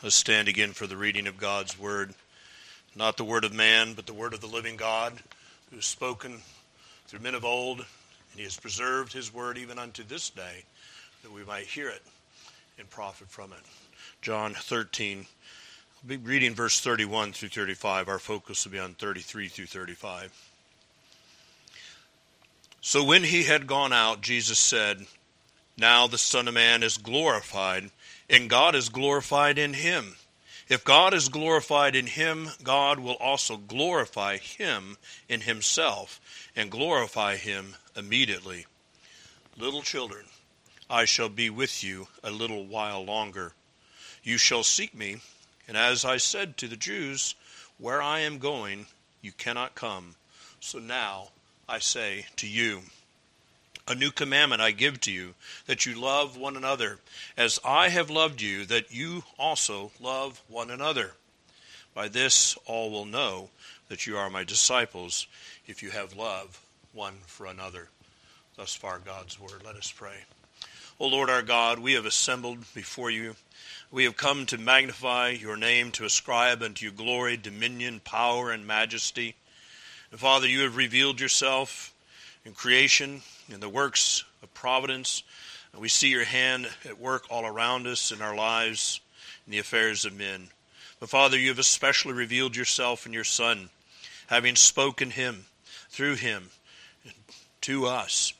Let's stand again for the reading of God's word. Not the word of man, but the word of the living God, who has spoken through men of old, and he has preserved his word even unto this day, that we might hear it and profit from it. John 13. I'll be reading verse 31 through 35. Our focus will be on 33 through 35. So when he had gone out, Jesus said, Now the Son of Man is glorified and God is glorified in him. If God is glorified in him, God will also glorify him in himself and glorify him immediately. Little children, I shall be with you a little while longer. You shall seek me, and as I said to the Jews, where I am going, you cannot come. So now I say to you, a new commandment I give to you, that you love one another, as I have loved you, that you also love one another. By this all will know that you are my disciples, if you have love one for another. Thus far, God's word. Let us pray. O Lord our God, we have assembled before you. We have come to magnify your name, to ascribe unto you glory, dominion, power, and majesty. And Father, you have revealed yourself in creation, in the works of providence. We see your hand at work all around us in our lives, in the affairs of men. But Father, you have especially revealed yourself in your Son, having spoken him through him to us,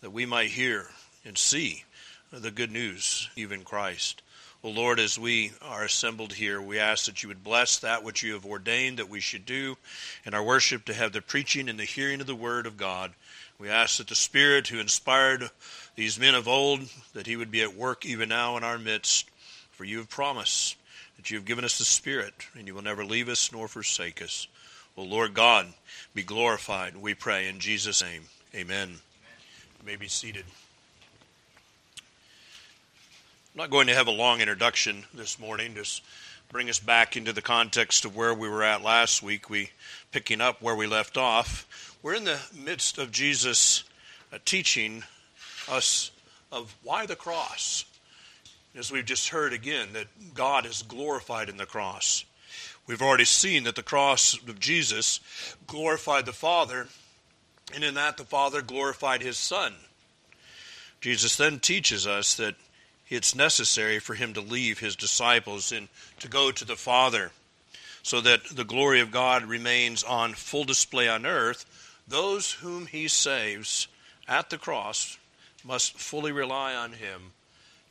that we might hear and see the good news, even Christ. Well, Lord, as we are assembled here, we ask that you would bless that which you have ordained that we should do in our worship to have the preaching and the hearing of the word of God. We ask that the Spirit who inspired these men of old, that he would be at work even now in our midst. For you have promised that you have given us the Spirit, and you will never leave us nor forsake us. O Lord God, be glorified, we pray in Jesus' name. Amen. You may be seated. I'm not going to have a long introduction this morning. Just bring us back into the context of where we were at last week. We picking up where we left off. We're in the midst of Jesus uh, teaching us of why the cross. As we've just heard again, that God is glorified in the cross. We've already seen that the cross of Jesus glorified the Father, and in that the Father glorified his Son. Jesus then teaches us that it's necessary for him to leave his disciples and to go to the Father so that the glory of God remains on full display on earth those whom he saves at the cross must fully rely on him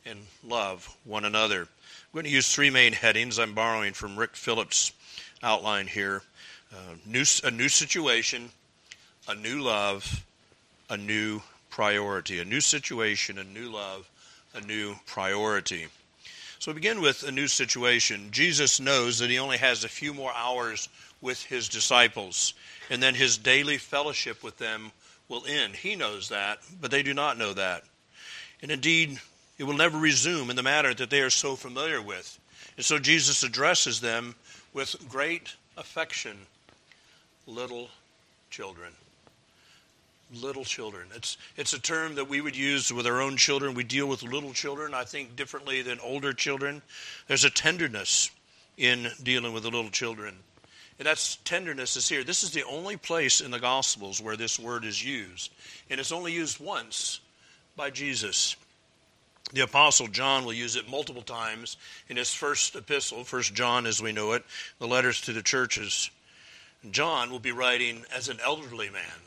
and love one another. I'm going to use three main headings. I'm borrowing from Rick Phillips' outline here uh, new, a new situation, a new love, a new priority. A new situation, a new love, a new priority. So we begin with a new situation. Jesus knows that he only has a few more hours with his disciples, and then his daily fellowship with them will end. He knows that, but they do not know that. And indeed, it will never resume in the manner that they are so familiar with. And so Jesus addresses them with great affection little children. Little children. It's, it's a term that we would use with our own children. We deal with little children, I think, differently than older children. There's a tenderness in dealing with the little children. And that's tenderness is here. This is the only place in the Gospels where this word is used. And it's only used once by Jesus. The Apostle John will use it multiple times in his first epistle, First John as we know it, the letters to the churches. John will be writing as an elderly man.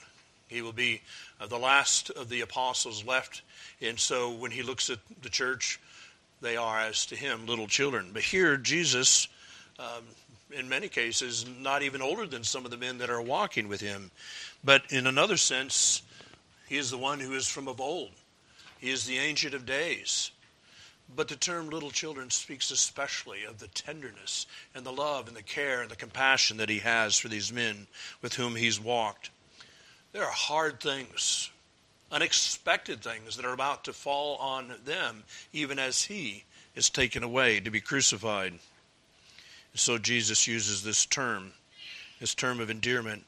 He will be uh, the last of the apostles left. And so when he looks at the church, they are, as to him, little children. But here, Jesus um, in many cases, not even older than some of the men that are walking with him. But in another sense, he is the one who is from of old, he is the Ancient of Days. But the term little children speaks especially of the tenderness and the love and the care and the compassion that he has for these men with whom he's walked. There are hard things, unexpected things that are about to fall on them, even as he is taken away to be crucified. So Jesus uses this term, this term of endearment,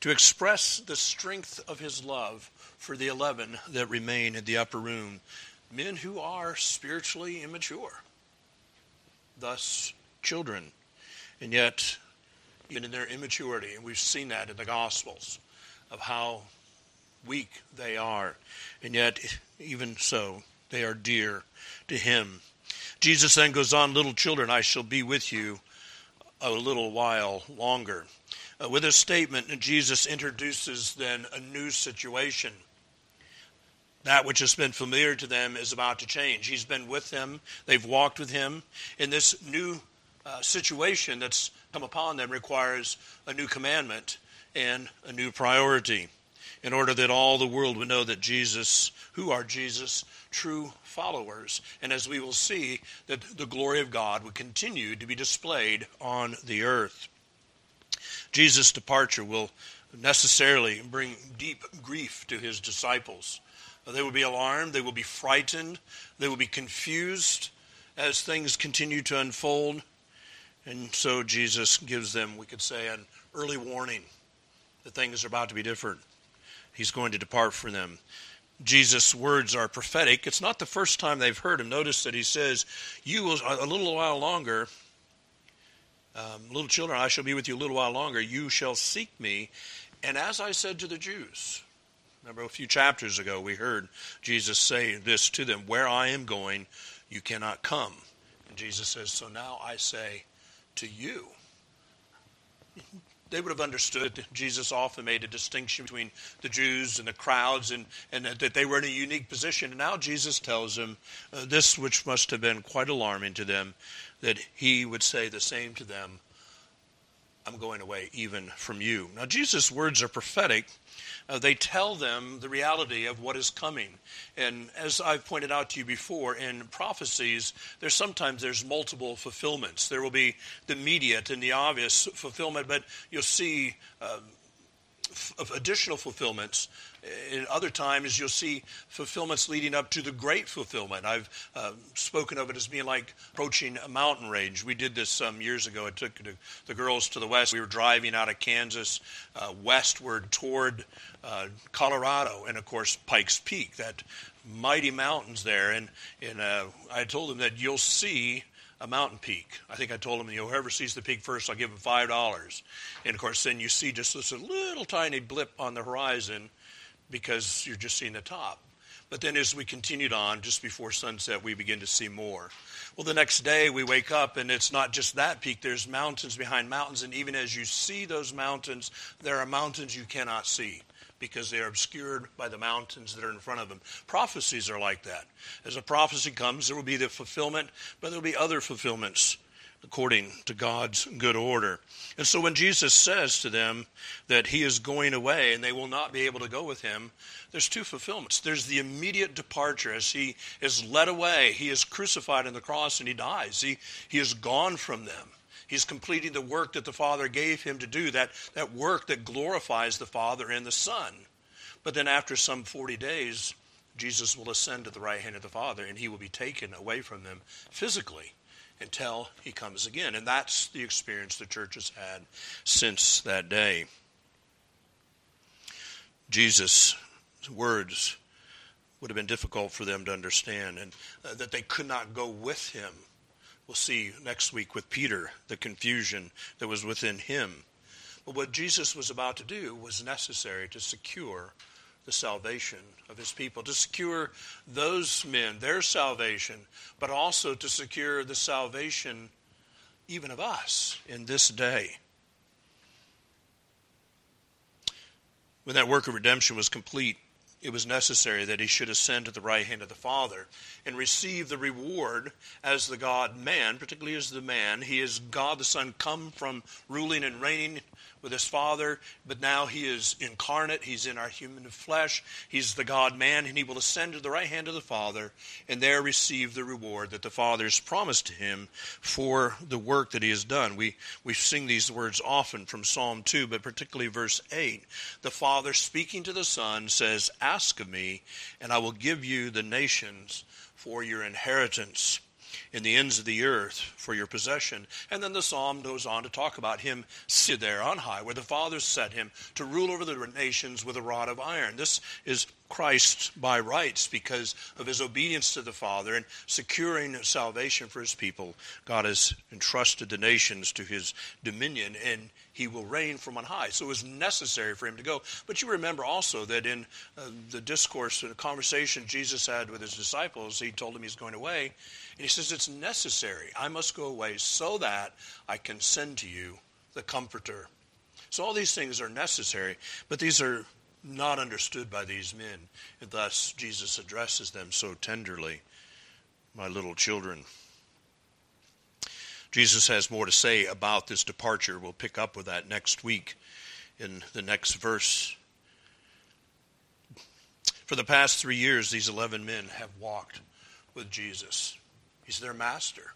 to express the strength of his love for the eleven that remain in the upper room, men who are spiritually immature. Thus, children. And yet, even in their immaturity, and we've seen that in the Gospels, of how weak they are. And yet, even so, they are dear to Him. Jesus then goes on, Little children, I shall be with you a little while longer. Uh, with this statement, Jesus introduces then a new situation. That which has been familiar to them is about to change. He's been with them, they've walked with him. In this new uh, situation that's come upon them requires a new commandment and a new priority in order that all the world would know that Jesus, who are Jesus' true followers. And as we will see, that the glory of God would continue to be displayed on the earth. Jesus' departure will necessarily bring deep grief to his disciples. They will be alarmed, they will be frightened, they will be confused as things continue to unfold. And so Jesus gives them, we could say, an early warning that things are about to be different. He's going to depart from them. Jesus' words are prophetic. It's not the first time they've heard him. Notice that he says, You will, a little while longer, um, little children, I shall be with you a little while longer. You shall seek me. And as I said to the Jews, remember a few chapters ago, we heard Jesus say this to them Where I am going, you cannot come. And Jesus says, So now I say to you they would have understood Jesus often made a distinction between the Jews and the crowds and, and that they were in a unique position. And now Jesus tells them uh, this, which must have been quite alarming to them, that he would say the same to them I'm going away even from you. Now, Jesus' words are prophetic uh, they tell them the reality of what is coming. And as I've pointed out to you before, in prophecies, there's sometimes there's multiple fulfillments. There will be the immediate and the obvious fulfillment, but you'll see uh, additional fulfillments in other times, you'll see fulfillments leading up to the great fulfillment. I've uh, spoken of it as being like approaching a mountain range. We did this some years ago. I took the, girls to the west. We were driving out of Kansas uh, westward toward uh, Colorado, and of course, Pikes Peak, that mighty mountains there. And, and uh, I told them that you'll see a mountain peak. I think I told him, you know, whoever sees the peak first, I'll give him five dollars. And of course, then you see just this little tiny blip on the horizon, because you're just seeing the top. But then as we continued on, just before sunset, we begin to see more. Well, the next day we wake up and it's not just that peak, there's mountains behind mountains. And even as you see those mountains, there are mountains you cannot see because they are obscured by the mountains that are in front of them. Prophecies are like that. As a prophecy comes, there will be the fulfillment, but there will be other fulfillments according to God's good order. And so when Jesus says to them that he is going away and they will not be able to go with him, there's two fulfillments. There's the immediate departure as he is led away. He is crucified on the cross and he dies. He, he is gone from them. He's completing the work that the Father gave him to do, that, that work that glorifies the Father and the Son. But then after some 40 days, Jesus will ascend to the right hand of the Father and he will be taken away from them physically until he comes again. And that's the experience the church has had since that day. Jesus' words would have been difficult for them to understand, and uh, that they could not go with him. We'll see next week with Peter the confusion that was within him. But what Jesus was about to do was necessary to secure the salvation of his people, to secure those men, their salvation, but also to secure the salvation even of us in this day. When that work of redemption was complete, it was necessary that he should ascend to the right hand of the Father and receive the reward as the God man, particularly as the man. He is God the Son, come from ruling and reigning with his Father, but now he is incarnate. He's in our human flesh. He's the God man, and he will ascend to the right hand of the Father and there receive the reward that the Father has promised to him for the work that he has done. We, we sing these words often from Psalm 2, but particularly verse 8. The Father speaking to the Son says, Ask of me, and I will give you the nations for your inheritance in the ends of the earth for your possession. And then the psalm goes on to talk about him sit there on high, where the Father set him to rule over the nations with a rod of iron. This is Christ by rights because of his obedience to the Father and securing salvation for his people. God has entrusted the nations to his dominion and he will reign from on high. So it was necessary for him to go. But you remember also that in uh, the discourse, the conversation Jesus had with his disciples, he told them he's going away. And he says, It's necessary. I must go away so that I can send to you the Comforter. So all these things are necessary, but these are not understood by these men. And thus Jesus addresses them so tenderly, my little children. Jesus has more to say about this departure. We'll pick up with that next week in the next verse. For the past three years, these 11 men have walked with Jesus. He's their master,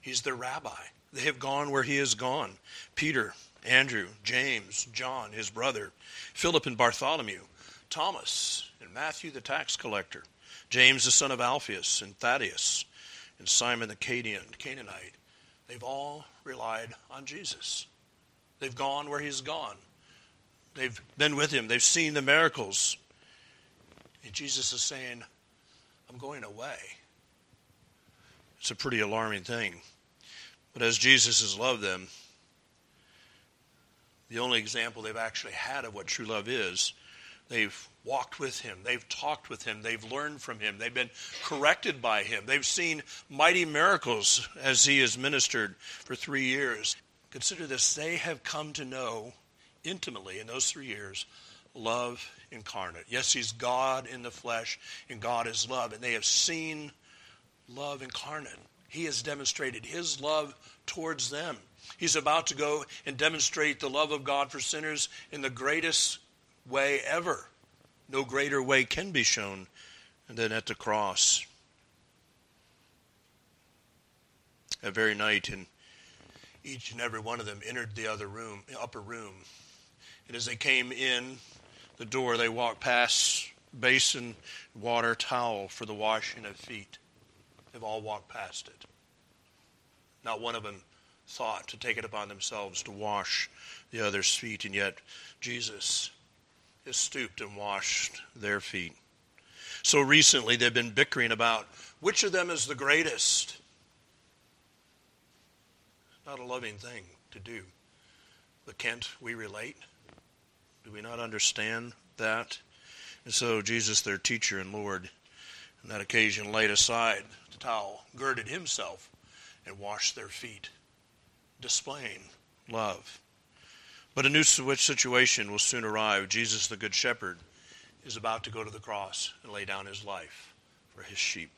He's their rabbi. They have gone where He has gone. Peter, Andrew, James, John, his brother, Philip and Bartholomew, Thomas, and Matthew the tax collector, James the son of Alphaeus, and Thaddeus, and Simon the Canaanite. They've all relied on Jesus. They've gone where he's gone. They've been with him. They've seen the miracles. And Jesus is saying, I'm going away. It's a pretty alarming thing. But as Jesus has loved them, the only example they've actually had of what true love is. They've walked with him, they've talked with him, they've learned from him, they've been corrected by him, they've seen mighty miracles as he has ministered for three years. Consider this they have come to know intimately in those three years love incarnate. Yes, he's God in the flesh, and God is love, and they have seen love incarnate. He has demonstrated his love towards them. He's about to go and demonstrate the love of God for sinners in the greatest way ever. No greater way can be shown than at the cross. That very night, and each and every one of them entered the other room, upper room. And as they came in the door, they walked past basin, water, towel for the washing of feet. They've all walked past it. Not one of them thought to take it upon themselves to wash the other's feet, and yet Jesus has stooped and washed their feet. So recently they've been bickering about which of them is the greatest. Not a loving thing to do. But can't we relate? Do we not understand that? And so Jesus, their teacher and Lord, on that occasion laid aside the towel, girded himself, and washed their feet displaying love. But a new situation will soon arrive. Jesus, the Good Shepherd, is about to go to the cross and lay down his life for his sheep.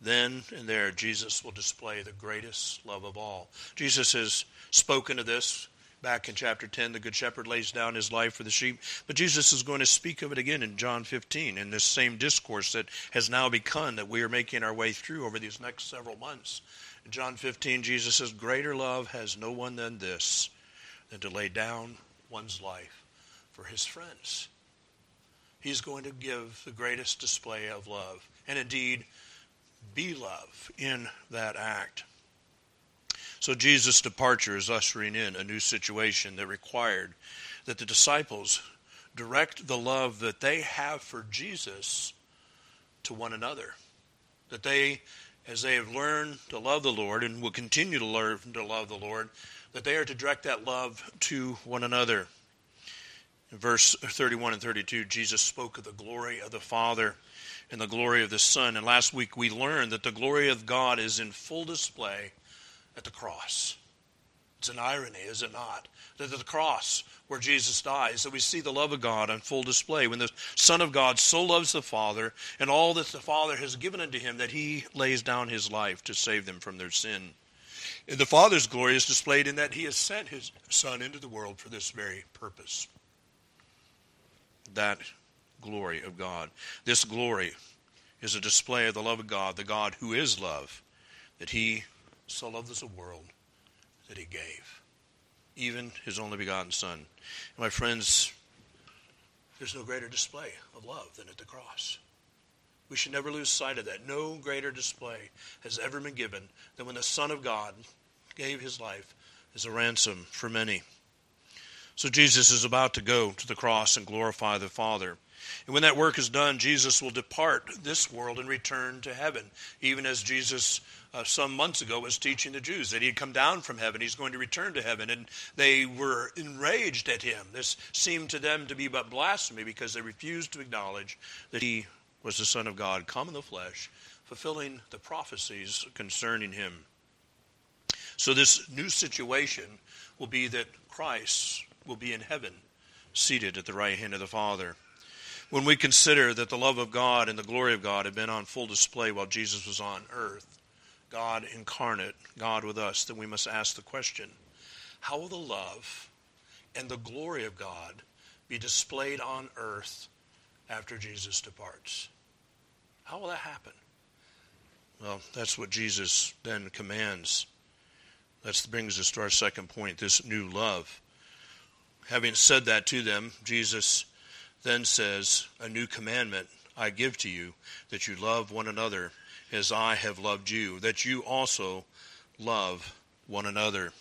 Then and there, Jesus will display the greatest love of all. Jesus has spoken of this back in chapter 10. The Good Shepherd lays down his life for the sheep. But Jesus is going to speak of it again in John 15, in this same discourse that has now begun, that we are making our way through over these next several months. In John 15, Jesus says, Greater love has no one than this, than to lay down one's life for his friends. He's going to give the greatest display of love, and indeed, be love in that act. So Jesus' departure is ushering in a new situation that required that the disciples direct the love that they have for Jesus to one another. That they as they have learned to love the Lord and will continue to learn to love the Lord, that they are to direct that love to one another. In verse 31 and 32, Jesus spoke of the glory of the Father and the glory of the Son. And last week we learned that the glory of God is in full display at the cross. It's an irony, is it not? That at the cross where Jesus dies, that we see the love of God on full display. When the Son of God so loves the Father and all that the Father has given unto him that he lays down his life to save them from their sin. And the Father's glory is displayed in that he has sent his Son into the world for this very purpose. That glory of God. This glory is a display of the love of God, the God who is love, that he so loved the world that he gave, even his only begotten Son. And my friends, there's no greater display of love than at the cross. We should never lose sight of that. No greater display has ever been given than when the Son of God gave his life as a ransom for many. So Jesus is about to go to the cross and glorify the Father. And when that work is done, Jesus will depart this world and return to heaven, even as Jesus uh, some months ago was teaching the Jews that he had come down from heaven. He's going to return to heaven. And they were enraged at him. This seemed to them to be but blasphemy because they refused to acknowledge that he was the Son of God, come in the flesh, fulfilling the prophecies concerning him. So, this new situation will be that Christ will be in heaven, seated at the right hand of the Father. When we consider that the love of God and the glory of God have been on full display while Jesus was on earth, God incarnate, God with us, then we must ask the question how will the love and the glory of God be displayed on earth after Jesus departs? How will that happen? Well, that's what Jesus then commands. That brings us to our second point this new love. Having said that to them, Jesus then says, A new commandment I give to you, that you love one another as I have loved you, that you also love one another.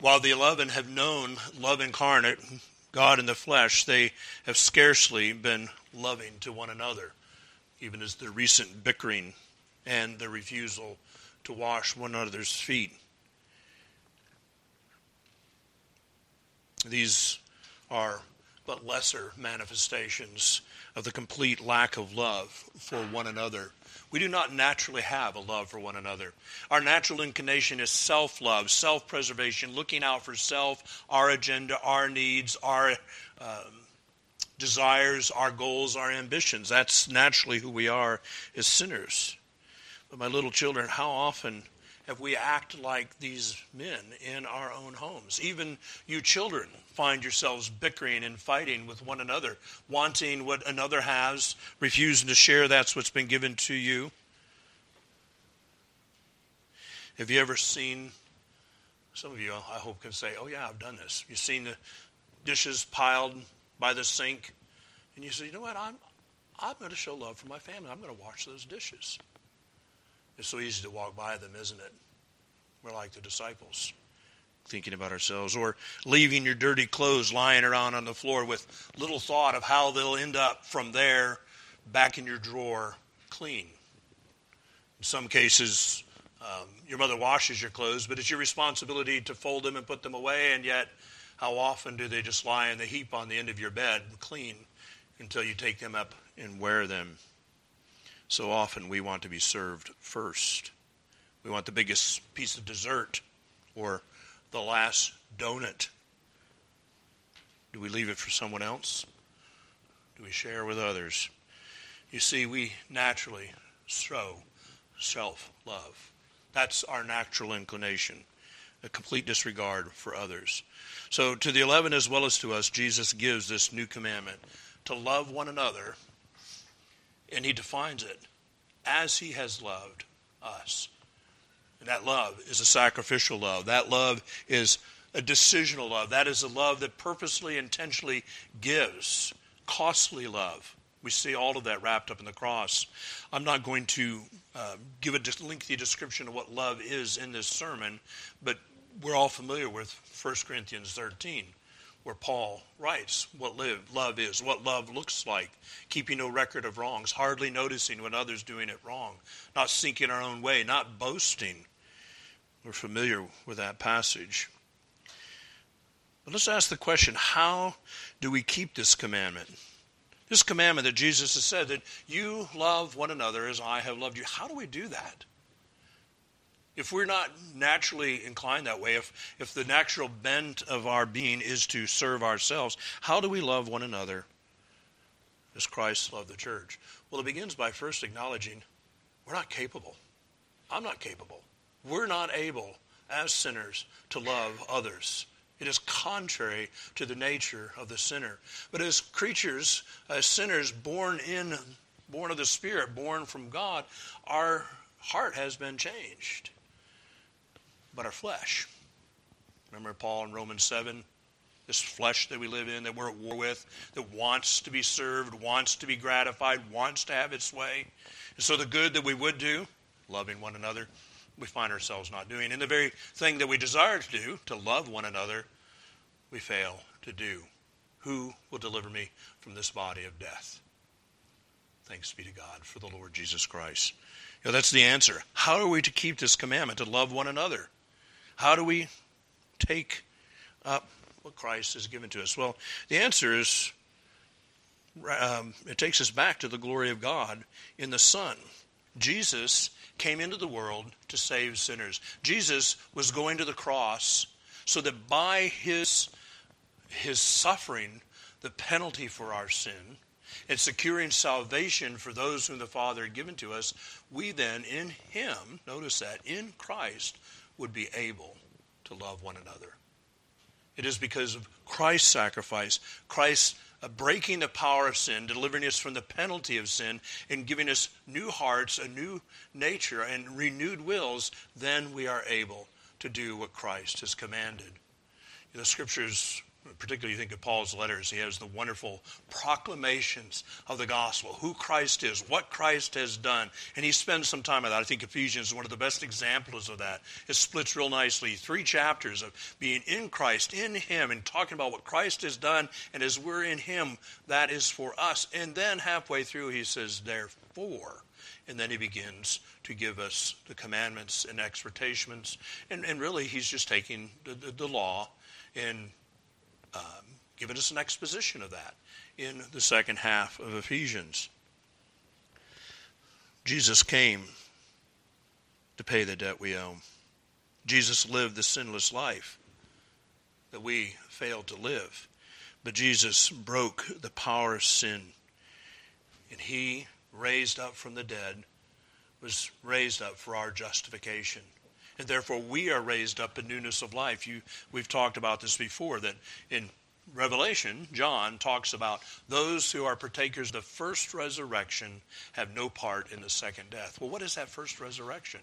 While the eleven have known love incarnate, God in the flesh, they have scarcely been loving to one another, even as the recent bickering and the refusal to wash one another's feet. These are but lesser manifestations of the complete lack of love for one another. We do not naturally have a love for one another. Our natural inclination is self love, self preservation, looking out for self, our agenda, our needs, our um, desires, our goals, our ambitions. That's naturally who we are as sinners. But, my little children, how often have we act like these men in our own homes? Even you children find yourselves bickering and fighting with one another, wanting what another has, refusing to share that's what's been given to you. Have you ever seen, some of you I hope can say, oh yeah, I've done this. You've seen the dishes piled by the sink, and you say, you know what, I'm, I'm going to show love for my family. I'm going to wash those dishes. It's so easy to walk by them, isn't it? We're like the disciples, thinking about ourselves, or leaving your dirty clothes lying around on the floor with little thought of how they'll end up from there back in your drawer clean. In some cases, um, your mother washes your clothes, but it's your responsibility to fold them and put them away, and yet, how often do they just lie in the heap on the end of your bed clean until you take them up and wear them? So often we want to be served first. We want the biggest piece of dessert or the last donut. Do we leave it for someone else? Do we share with others? You see, we naturally show self love. That's our natural inclination, a complete disregard for others. So, to the eleven as well as to us, Jesus gives this new commandment to love one another and he defines it as he has loved us. And that love is a sacrificial love. That love is a decisional love. That is a love that purposely, intentionally gives. Costly love. We see all of that wrapped up in the cross. I'm not going to uh, give a lengthy description of what love is in this sermon, but we're all familiar with 1 Corinthians 13 where Paul writes what live, love is, what love looks like, keeping no record of wrongs, hardly noticing when others doing it wrong, not seeking our own way, not boasting. We're familiar with that passage. But let's ask the question how do we keep this commandment? This commandment that Jesus has said that you love one another as I have loved you. How do we do that? If we're not naturally inclined that way, if, if the natural bent of our being is to serve ourselves, how do we love one another as Christ loved the church? Well, it begins by first acknowledging we're not capable. I'm not capable. We're not able, as sinners, to love others. It is contrary to the nature of the sinner. But as creatures, as sinners born in, born of the Spirit, born from God, our heart has been changed but our flesh. Remember Paul in Romans 7? This flesh that we live in, that we're at war with, that wants to be served, wants to be gratified, wants to have its way. And so the good that we would do, loving one another, we find ourselves not doing. And the very thing that we desire to do, to love one another, we fail to do. Who will deliver me from this body of death? Thanks be to God for the Lord Jesus Christ. You know, that's the answer. How are we to keep this commandment to love one another? How do we take up what Christ has given to us? Well, the answer is um, it takes us back to the glory of God in the Son. Jesus came into the world to save sinners. Jesus was going to the cross so that by his, his suffering, the penalty for our sin, and securing salvation for those whom the Father had given to us, we then, in Him, notice that, in Christ, would be able to love one another. It is because of Christ's sacrifice, Christ's uh, breaking the power of sin, delivering us from the penalty of sin, and giving us new hearts, a new nature, and renewed wills, then we are able to do what Christ has commanded. The scriptures particularly you think of Paul's letters, he has the wonderful proclamations of the gospel, who Christ is, what Christ has done. And he spends some time on that. I think Ephesians is one of the best examples of that. It splits real nicely. Three chapters of being in Christ, in him, and talking about what Christ has done. And as we're in him, that is for us. And then halfway through, he says, therefore. And then he begins to give us the commandments and exhortations. And, and really, he's just taking the, the, the law and um, given us an exposition of that in the second half of Ephesians. Jesus came to pay the debt we owe. Jesus lived the sinless life that we failed to live. But Jesus broke the power of sin. And he, raised up from the dead, was raised up for our justification and therefore we are raised up in newness of life. You, we've talked about this before that in Revelation, John talks about those who are partakers of the first resurrection have no part in the second death. Well, what is that first resurrection?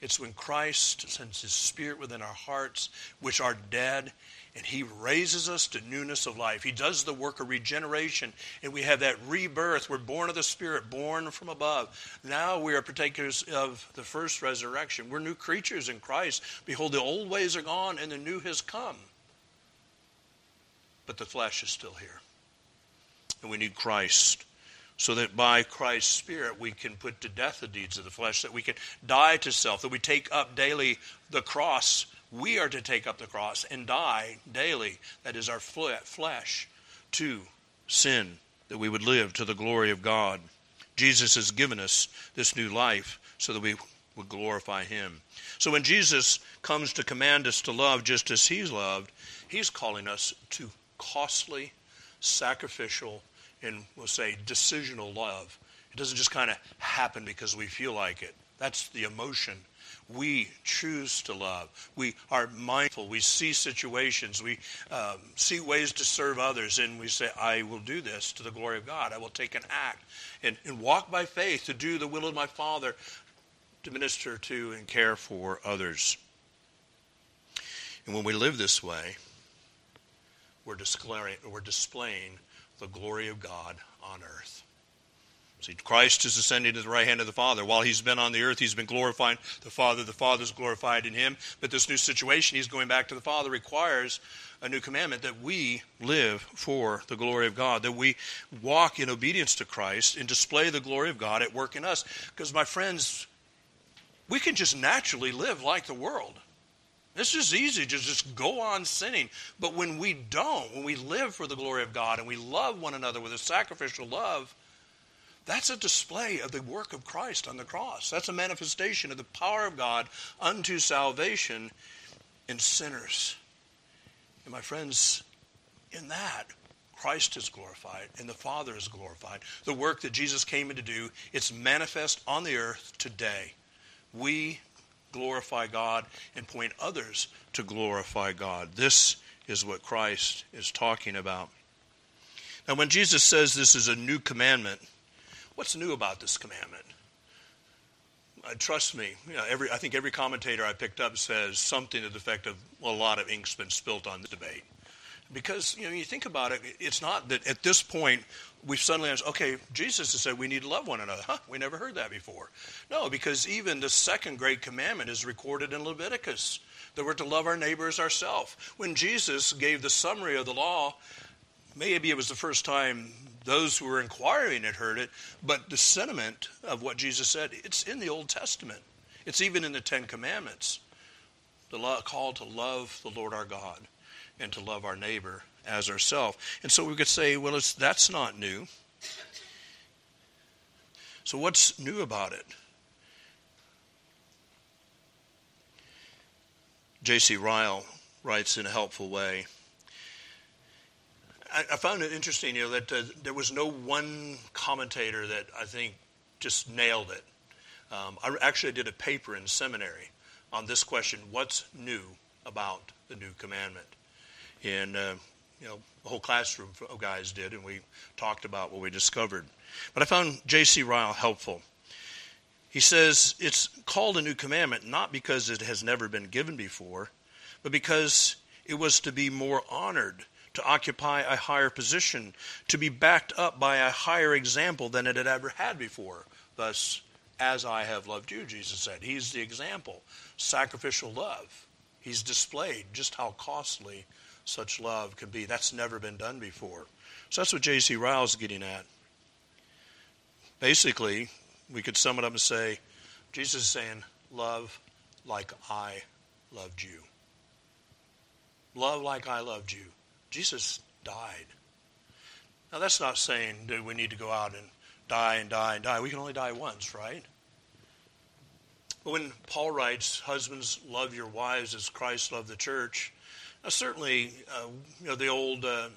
It's when Christ sends his spirit within our hearts, which are dead, and he raises us to newness of life. He does the work of regeneration, and we have that rebirth. We're born of the Spirit, born from above. Now we are partakers of the first resurrection. We're new creatures in Christ. Behold, the old ways are gone, and the new has come. But the flesh is still here. And we need Christ so that by Christ's Spirit we can put to death the deeds of the flesh, that we can die to self, that we take up daily the cross we are to take up the cross and die daily, that is our flesh, to sin, that we would live to the glory of God. Jesus has given us this new life so that we would glorify Him. So when Jesus comes to command us to love just as He's loved, He's calling us to costly, sacrificial, and we'll say decisional love. It doesn't just kind of happen because we feel like it. That's the emotion we choose to love. We are mindful. We see situations. We um, see ways to serve others, and we say, I will do this to the glory of God. I will take an act and, and walk by faith to do the will of my Father, to minister to and care for others. And when we live this way, we're we're displaying the glory of God on earth. See, Christ is ascending to the right hand of the Father. While he's been on the earth, he's been glorifying the Father. The Father's glorified in him. But this new situation, he's going back to the Father, requires a new commandment that we live for the glory of God, that we walk in obedience to Christ and display the glory of God at work in us. Because, my friends, we can just naturally live like the world. It's just easy to just go on sinning. But when we don't, when we live for the glory of God and we love one another with a sacrificial love, that's a display of the work of Christ on the cross. That's a manifestation of the power of God unto salvation in sinners. And my friends, in that, Christ is glorified and the Father is glorified. The work that Jesus came in to do, it's manifest on the earth today. We glorify God and point others to glorify God. This is what Christ is talking about. Now, when Jesus says this is a new commandment, What's new about this commandment? Uh, trust me, you know, every, I think every commentator I picked up says something to the effect of a lot of ink's been spilt on the debate. Because you know, you think about it, it's not that at this point we've suddenly asked, okay, Jesus has said we need to love one another. Huh, we never heard that before. No, because even the second great commandment is recorded in Leviticus that we're to love our neighbors ourselves. When Jesus gave the summary of the law, maybe it was the first time those who were inquiring had heard it, but the sentiment of what Jesus said, it's in the Old Testament. It's even in the Ten Commandments. The law, call to love the Lord our God and to love our neighbor as ourselves. And so we could say, well, that's not new. So what's new about it? J.C. Ryle writes in a helpful way. I, I found it interesting, you know, that uh, there was no one commentator that I think just nailed it. Um, I actually did a paper in seminary on this question: What's new about the new commandment? And uh, you know, the whole classroom of guys did, and we talked about what we discovered. But I found J.C. Ryle helpful. He says it's called a new commandment not because it has never been given before, but because it was to be more honored, to occupy a higher position, to be backed up by a higher example than it had ever had before. Thus, as I have loved you, Jesus said. He's the example. Sacrificial love. He's displayed just how costly such love can be. That's never been done before. So that's what J.C. Ryle is getting at. Basically, we could sum it up and say, Jesus is saying, Love like I loved you. Love like I loved you. Jesus died. Now, that's not saying that we need to go out and die and die and die. We can only die once, right? But when Paul writes, Husbands, love your wives as Christ loved the church, now certainly, uh, you know, the old, uh,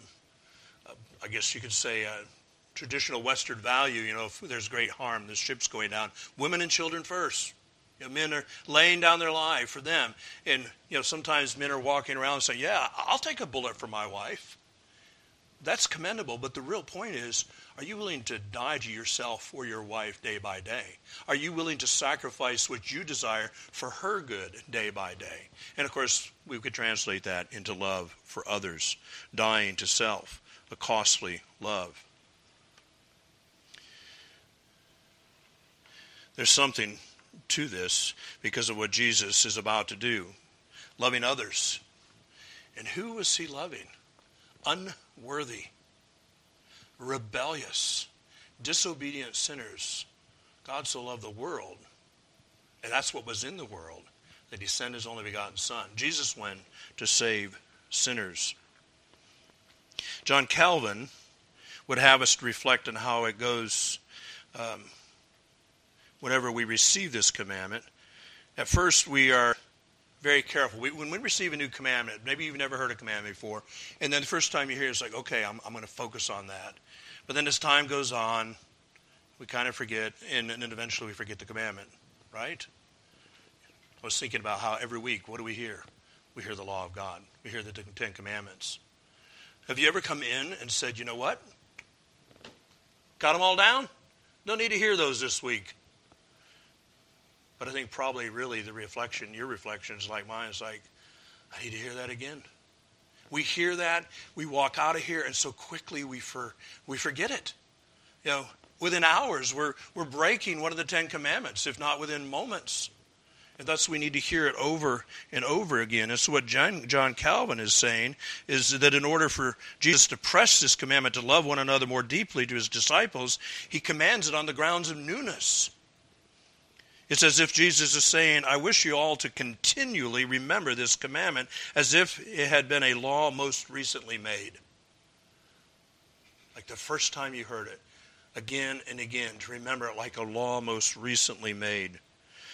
I guess you could say, uh, traditional Western value, you know, if there's great harm, the ship's going down. Women and children first. You know, men are laying down their life for them. And, you know, sometimes men are walking around saying, yeah, I'll take a bullet for my wife. That's commendable, but the real point is, are you willing to die to yourself for your wife day by day? Are you willing to sacrifice what you desire for her good day by day? And of course, we could translate that into love for others, dying to self, a costly love. There's something to this because of what Jesus is about to do loving others. And who was he loving? Unworthy, rebellious, disobedient sinners. God so loved the world, and that's what was in the world, that he sent his only begotten Son. Jesus went to save sinners. John Calvin would have us reflect on how it goes um, whenever we receive this commandment. At first, we are very careful. We, when we receive a new commandment, maybe you've never heard a commandment before, and then the first time you hear it, it's like, okay, I'm, I'm going to focus on that. But then as time goes on, we kind of forget, and, and then eventually we forget the commandment, right? I was thinking about how every week, what do we hear? We hear the law of God. We hear the Ten Commandments. Have you ever come in and said, you know what? Got them all down? Don't need to hear those this week. But I think probably really the reflection, your reflection is like mine, is like, I need to hear that again. We hear that, we walk out of here, and so quickly we for, we forget it. You know, within hours we're we're breaking one of the Ten Commandments, if not within moments. And thus we need to hear it over and over again. And so what John, John Calvin is saying is that in order for Jesus to press this commandment to love one another more deeply to his disciples, he commands it on the grounds of newness. It's as if Jesus is saying, I wish you all to continually remember this commandment as if it had been a law most recently made. Like the first time you heard it, again and again, to remember it like a law most recently made.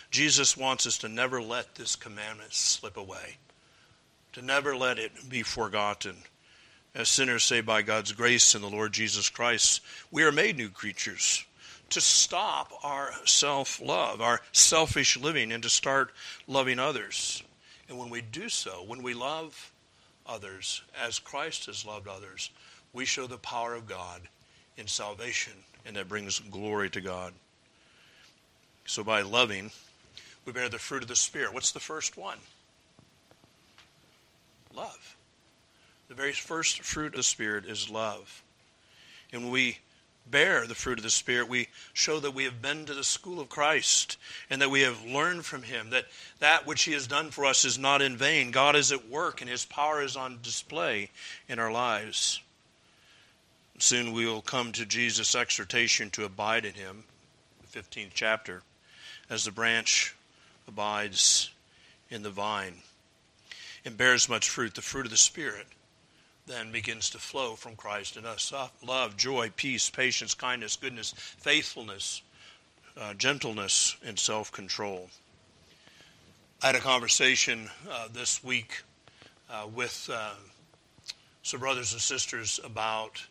Jesus wants us to never let this commandment slip away, to never let it be forgotten. As sinners say, by God's grace in the Lord Jesus Christ, we are made new creatures to stop our self love, our selfish living, and to start loving others. And when we do so, when we love others as Christ has loved others, we show the power of God in salvation, and that brings glory to God. So by loving, we bear the fruit of the Spirit. What's the first one? Love. The very first fruit of the Spirit is love. And when we bear the fruit of the Spirit, we show that we have been to the school of Christ and that we have learned from Him, that that which He has done for us is not in vain. God is at work and His power is on display in our lives. Soon we will come to Jesus' exhortation to abide in him, the 15th chapter, as the branch abides in the vine and bears much fruit, the fruit of the Spirit then begins to flow from Christ in us. Love, joy, peace, patience, kindness, goodness, faithfulness, uh, gentleness, and self control. I had a conversation uh, this week uh, with uh, some brothers and sisters about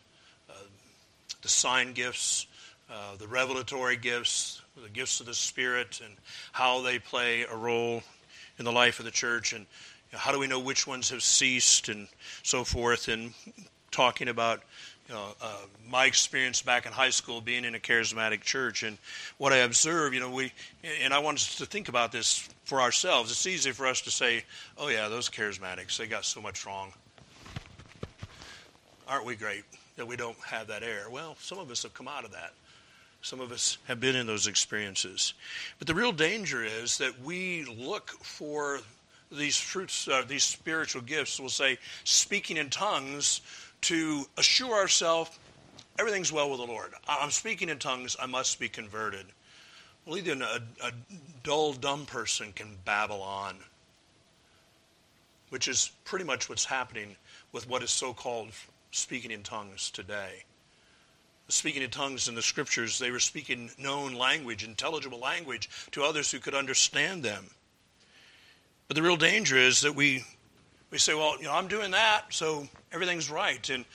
uh, the sign gifts, uh, the revelatory gifts, the gifts of the Spirit, and how they play a role in the life of the church. And how do we know which ones have ceased and so forth? And talking about you know, uh, my experience back in high school being in a charismatic church and what I observed, you know, we, and I want us to think about this for ourselves. It's easy for us to say, oh, yeah, those charismatics, they got so much wrong. Aren't we great that we don't have that air? Well, some of us have come out of that. Some of us have been in those experiences. But the real danger is that we look for these fruits, uh, these spiritual gifts, we'll say speaking in tongues to assure ourselves everything's well with the Lord. I'm speaking in tongues, I must be converted. Well, even a, a dull, dumb person can babble on, which is pretty much what's happening with what is so called speaking in tongues today. Speaking in tongues in the scriptures, they were speaking known language, intelligible language to others who could understand them. But the real danger is that we, we say, well, you know, I'm doing that, so everything's right. And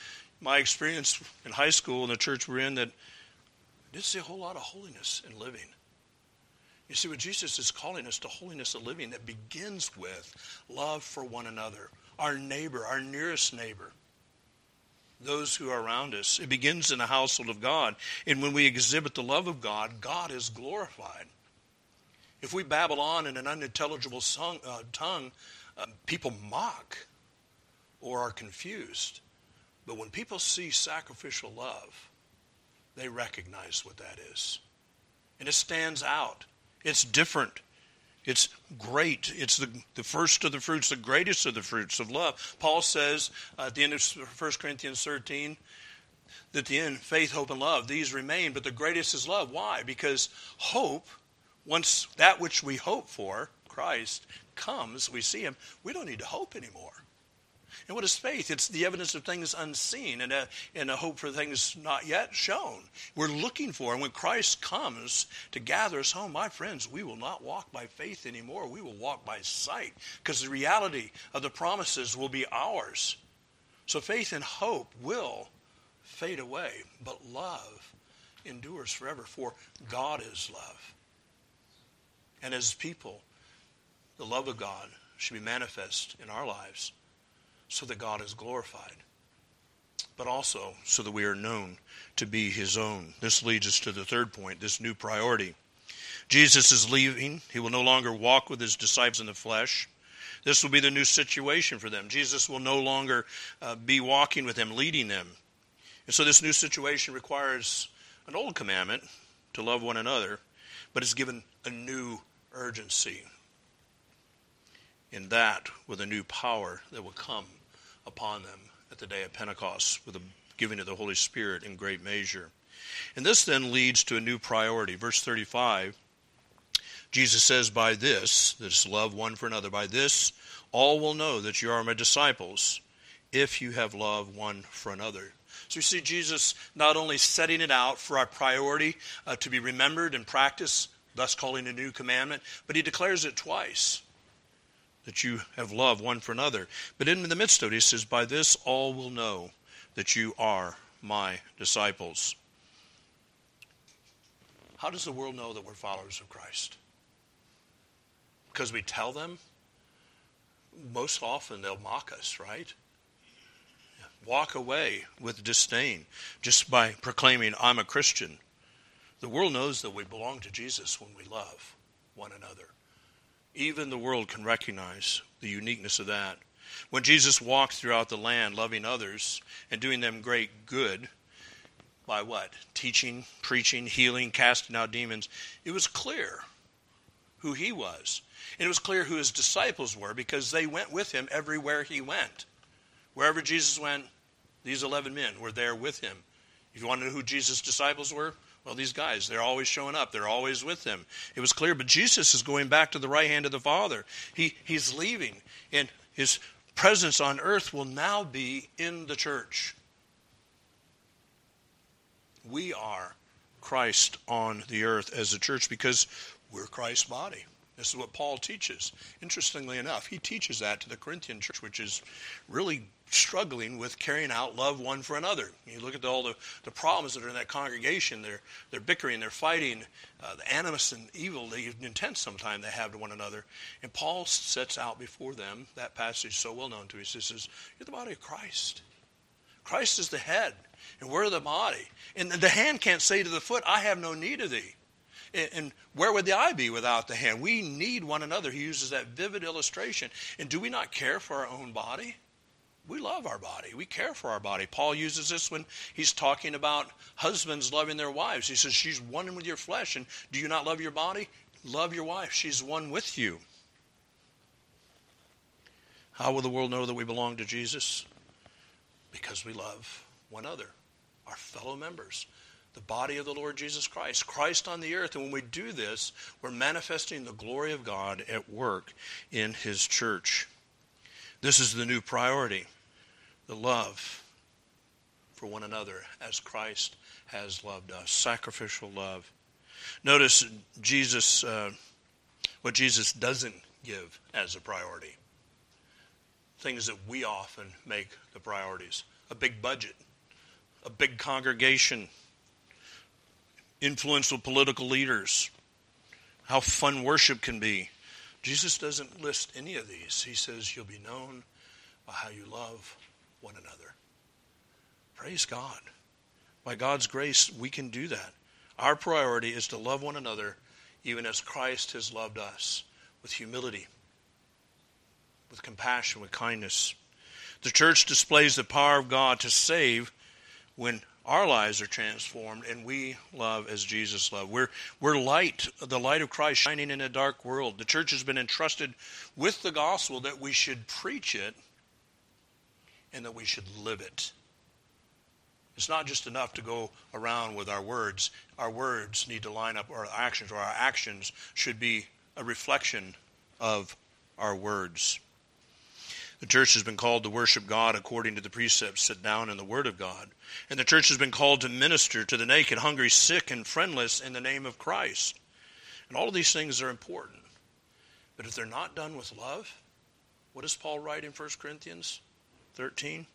my experience in high school and the church we're in, that I didn't see a whole lot of holiness in living. You see, what Jesus is calling us to holiness of living that begins with love for one another, our neighbor, our nearest neighbor, those who are around us. It begins in the household of God. And when we exhibit the love of God, God is glorified. If we babble on in an unintelligible song, uh, tongue, uh, people mock or are confused. But when people see sacrificial love, they recognize what that is. And it stands out. It's different. It's great. It's the, the first of the fruits, the greatest of the fruits of love. Paul says uh, at the end of 1 Corinthians 13 that at the end, faith, hope, and love, these remain, but the greatest is love. Why? Because hope once that which we hope for, Christ, comes, we see him, we don't need to hope anymore. And what is faith? It's the evidence of things unseen and a, and a hope for things not yet shown. We're looking for, and when Christ comes to gather us home, my friends, we will not walk by faith anymore. We will walk by sight because the reality of the promises will be ours. So faith and hope will fade away, but love endures forever, for God is love. And as people, the love of God should be manifest in our lives so that God is glorified, but also so that we are known to be His own. This leads us to the third point this new priority. Jesus is leaving. He will no longer walk with his disciples in the flesh. This will be the new situation for them. Jesus will no longer uh, be walking with them, leading them. And so this new situation requires an old commandment to love one another, but it's given a new urgency in that with a new power that will come upon them at the day of Pentecost with the giving of the Holy Spirit in great measure. And this then leads to a new priority. Verse 35, Jesus says, By this, that is love one for another, by this all will know that you are my disciples if you have love one for another. So you see Jesus not only setting it out for our priority uh, to be remembered and practiced, thus calling a new commandment, but he declares it twice that you have love one for another. But in the midst of it, he says, By this all will know that you are my disciples. How does the world know that we're followers of Christ? Because we tell them? Most often they'll mock us, right? Walk away with disdain just by proclaiming, I'm a Christian. The world knows that we belong to Jesus when we love one another. Even the world can recognize the uniqueness of that. When Jesus walked throughout the land loving others and doing them great good, by what? Teaching, preaching, healing, casting out demons, it was clear who he was. And it was clear who his disciples were because they went with him everywhere he went. Wherever Jesus went, these 11 men were there with him. If you want to know who Jesus' disciples were, well, these guys, they're always showing up. They're always with him. It was clear, but Jesus is going back to the right hand of the Father. He, he's leaving, and his presence on earth will now be in the church. We are Christ on the earth as a church because we're Christ's body. This is what Paul teaches. Interestingly enough, he teaches that to the Corinthian church, which is really struggling with carrying out love one for another. You look at all the, the problems that are in that congregation. They're, they're bickering, they're fighting, uh, the animus and evil, the intent sometimes they have to one another. And Paul sets out before them that passage so well known to us. He says, You're the body of Christ. Christ is the head, and we're the body. And the hand can't say to the foot, I have no need of thee. And where would the eye be without the hand? We need one another. He uses that vivid illustration. And do we not care for our own body? We love our body. We care for our body. Paul uses this when he's talking about husbands loving their wives. He says, She's one with your flesh. And do you not love your body? Love your wife. She's one with you. How will the world know that we belong to Jesus? Because we love one another, our fellow members the body of the Lord Jesus Christ, Christ on the earth. And when we do this, we're manifesting the glory of God at work in His church. This is the new priority the love for one another as Christ has loved us, sacrificial love. Notice Jesus, uh, what Jesus doesn't give as a priority. Things that we often make the priorities a big budget, a big congregation influential political leaders, how fun worship can be. Jesus doesn't list any of these. He says, You'll be known by how you love one another. Praise God. By God's grace, we can do that. Our priority is to love one another even as Christ has loved us with humility, with compassion, with kindness. The church displays the power of God to save when our lives are transformed and we love as Jesus loved. We're, we're light, the light of Christ shining in a dark world. The church has been entrusted with the gospel that we should preach it and that we should live it. It's not just enough to go around with our words. Our words need to line up our actions, or our actions should be a reflection of our words. The church has been called to worship God according to the precepts set down in the Word of God. And the church has been called to minister to the naked, hungry, sick, and friendless in the name of Christ. And all of these things are important. But if they're not done with love, what does Paul write in 1 Corinthians 13?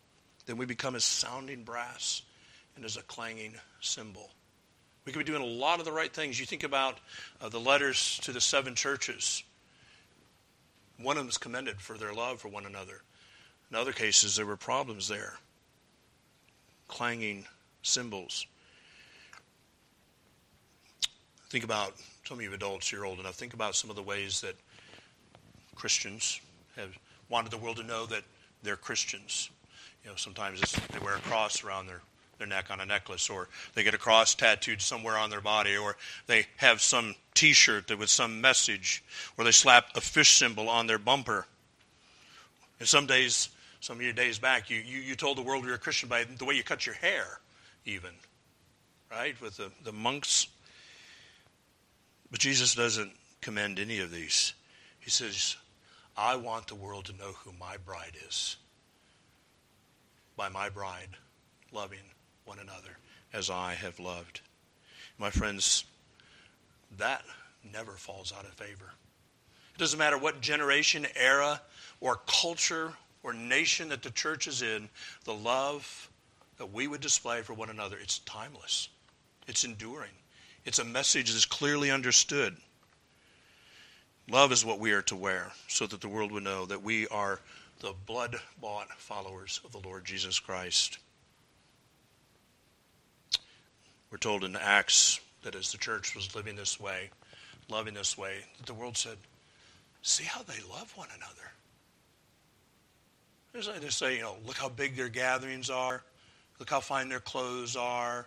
Then we become as sounding brass and as a clanging cymbal. We could be doing a lot of the right things. You think about uh, the letters to the seven churches. One of them is commended for their love for one another. In other cases, there were problems there. Clanging cymbals. Think about, some of you adults, you're old enough, think about some of the ways that Christians have wanted the world to know that they're Christians. You know, sometimes they wear a cross around their their neck on a necklace, or they get a cross tattooed somewhere on their body, or they have some t shirt with some message, or they slap a fish symbol on their bumper. And some days, some of your days back, you, you, you told the world you're a Christian by the way you cut your hair, even, right? With the, the monks. But Jesus doesn't commend any of these. He says, I want the world to know who my bride is. By my bride, loving one another as I have loved. My friends, that never falls out of favor. It doesn't matter what generation, era, or culture or nation that the church is in, the love that we would display for one another, it's timeless. It's enduring. It's a message that's clearly understood. Love is what we are to wear so that the world would know that we are the blood bought followers of the Lord Jesus Christ. We're told in Acts that as the church was living this way, loving this way, that the world said, see how they love one another. There's like they say, you know, look how big their gatherings are. Look how fine their clothes are.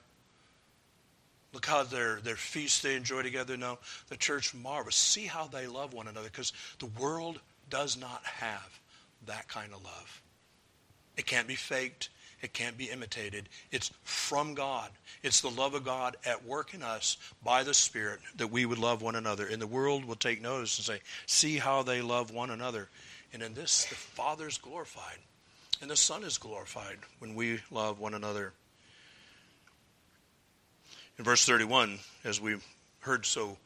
Look how their, their feasts they enjoy together. No, the church marvels. See how they love one another because the world does not have that kind of love. It can't be faked. It can't be imitated. It's from God. It's the love of God at work in us by the Spirit that we would love one another. And the world will take notice and say, see how they love one another. And in this, the Father is glorified. And the Son is glorified when we love one another. In verse 31, as we heard so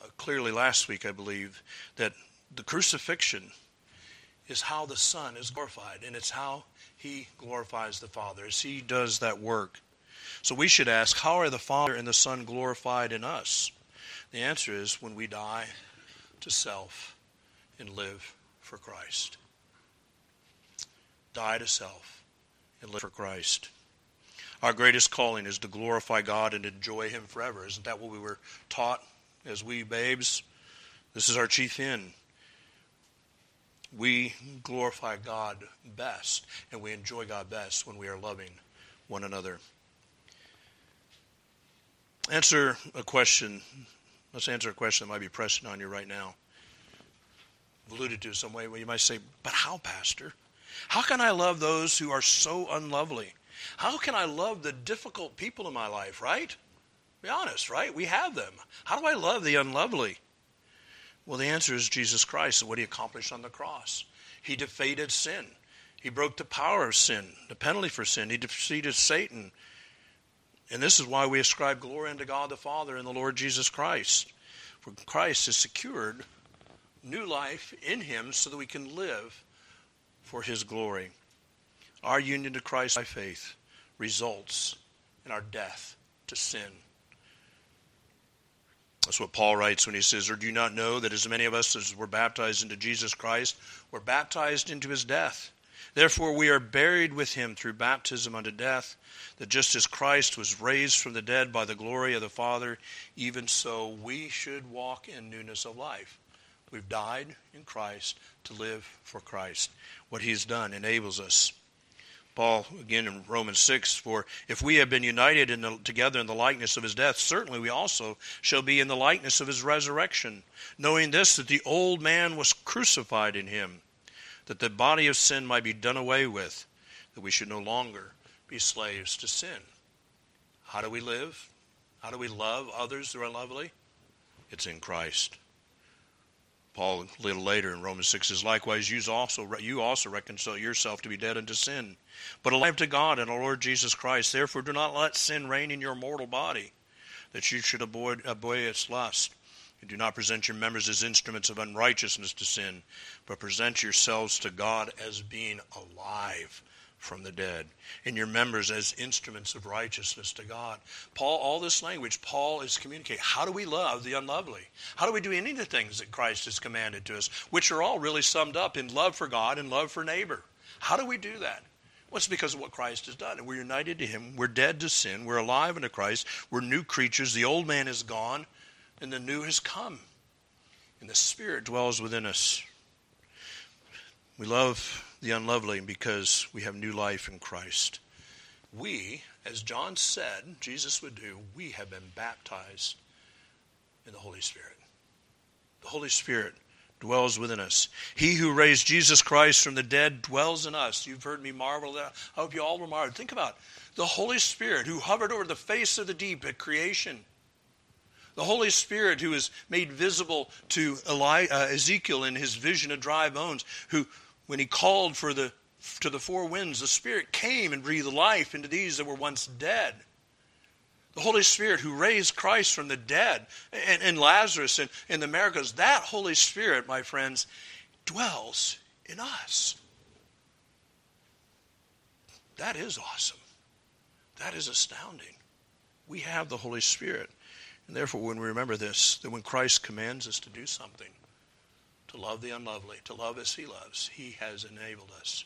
uh, clearly last week, I believe, that the crucifixion is how the Son is glorified, and it's how he glorifies the Father, as he does that work. So we should ask, how are the Father and the Son glorified in us? The answer is when we die to self and live for Christ. Die to self and live for Christ. Our greatest calling is to glorify God and enjoy Him forever. Isn't that what we were taught as we babes? This is our chief end we glorify God best and we enjoy God best when we are loving one another. Answer a question. Let's answer a question that might be pressing on you right now. I've alluded to some way where you might say, But how, Pastor? How can I love those who are so unlovely? How can I love the difficult people in my life, right? Be honest, right? We have them. How do I love the unlovely? Well, the answer is Jesus Christ and what he accomplished on the cross. He defeated sin. He broke the power of sin, the penalty for sin. He defeated Satan. And this is why we ascribe glory unto God the Father and the Lord Jesus Christ. For Christ has secured new life in him so that we can live for his glory. Our union to Christ by faith results in our death to sin. That's what Paul writes when he says, Or do you not know that as many of us as were baptized into Jesus Christ were baptized into his death? Therefore we are buried with him through baptism unto death, that just as Christ was raised from the dead by the glory of the Father, even so we should walk in newness of life. We've died in Christ to live for Christ. What he's done enables us Paul, again in Romans 6, for if we have been united in the, together in the likeness of his death, certainly we also shall be in the likeness of his resurrection, knowing this, that the old man was crucified in him, that the body of sin might be done away with, that we should no longer be slaves to sin. How do we live? How do we love others who are lovely? It's in Christ. Paul a little later in Romans 6 says, Likewise, you also, you also reconcile yourself to be dead unto sin, but alive to God and our Lord Jesus Christ. Therefore, do not let sin reign in your mortal body, that you should avoid, avoid its lust. And do not present your members as instruments of unrighteousness to sin, but present yourselves to God as being alive from the dead, and your members as instruments of righteousness to God. Paul, all this language, Paul is communicating. How do we love the unlovely? How do we do any of the things that Christ has commanded to us, which are all really summed up in love for God and love for neighbor? How do we do that? Well, it's because of what Christ has done. And we're united to Him. We're dead to sin. We're alive unto Christ. We're new creatures. The old man is gone, and the new has come. And the Spirit dwells within us. We love the unlovely because we have new life in Christ. We, as John said, Jesus would do, we have been baptized in the Holy Spirit. The Holy Spirit dwells within us. He who raised Jesus Christ from the dead dwells in us. You've heard me marvel at that. I hope you all were marveled. Think about the Holy Spirit who hovered over the face of the deep at creation. The Holy Spirit who is made visible to Eli- uh, Ezekiel in his vision of dry bones, who when he called for the to the four winds, the Spirit came and breathed life into these that were once dead. The Holy Spirit who raised Christ from the dead and, and Lazarus and, and the miracles, that Holy Spirit, my friends, dwells in us. That is awesome. That is astounding. We have the Holy Spirit. And therefore, when we remember this, that when Christ commands us to do something, to love the unlovely, to love as he loves. He has enabled us.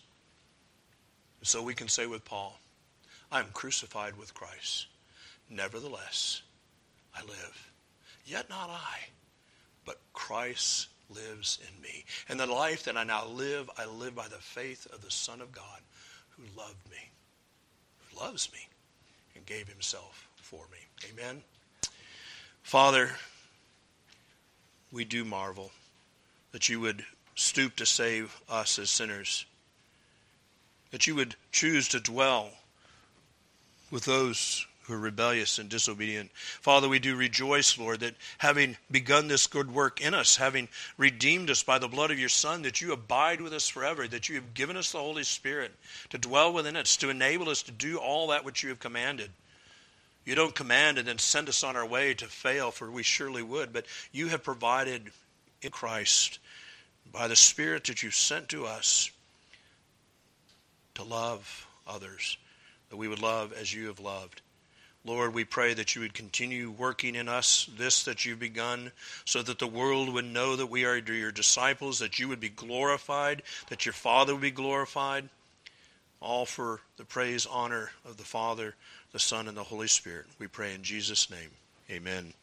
So we can say with Paul, I am crucified with Christ. Nevertheless, I live. Yet not I, but Christ lives in me. And the life that I now live, I live by the faith of the Son of God who loved me, who loves me, and gave himself for me. Amen. Father, we do marvel that you would stoop to save us as sinners, that you would choose to dwell with those who are rebellious and disobedient. Father, we do rejoice, Lord, that having begun this good work in us, having redeemed us by the blood of your Son, that you abide with us forever, that you have given us the Holy Spirit to dwell within us, to enable us to do all that which you have commanded. You don't command and then send us on our way to fail, for we surely would, but you have provided in Christ by the Spirit that you've sent to us to love others, that we would love as you have loved. Lord, we pray that you would continue working in us this that you've begun, so that the world would know that we are your disciples, that you would be glorified, that your Father would be glorified, all for the praise, honor of the Father, the Son, and the Holy Spirit. We pray in Jesus' name. Amen.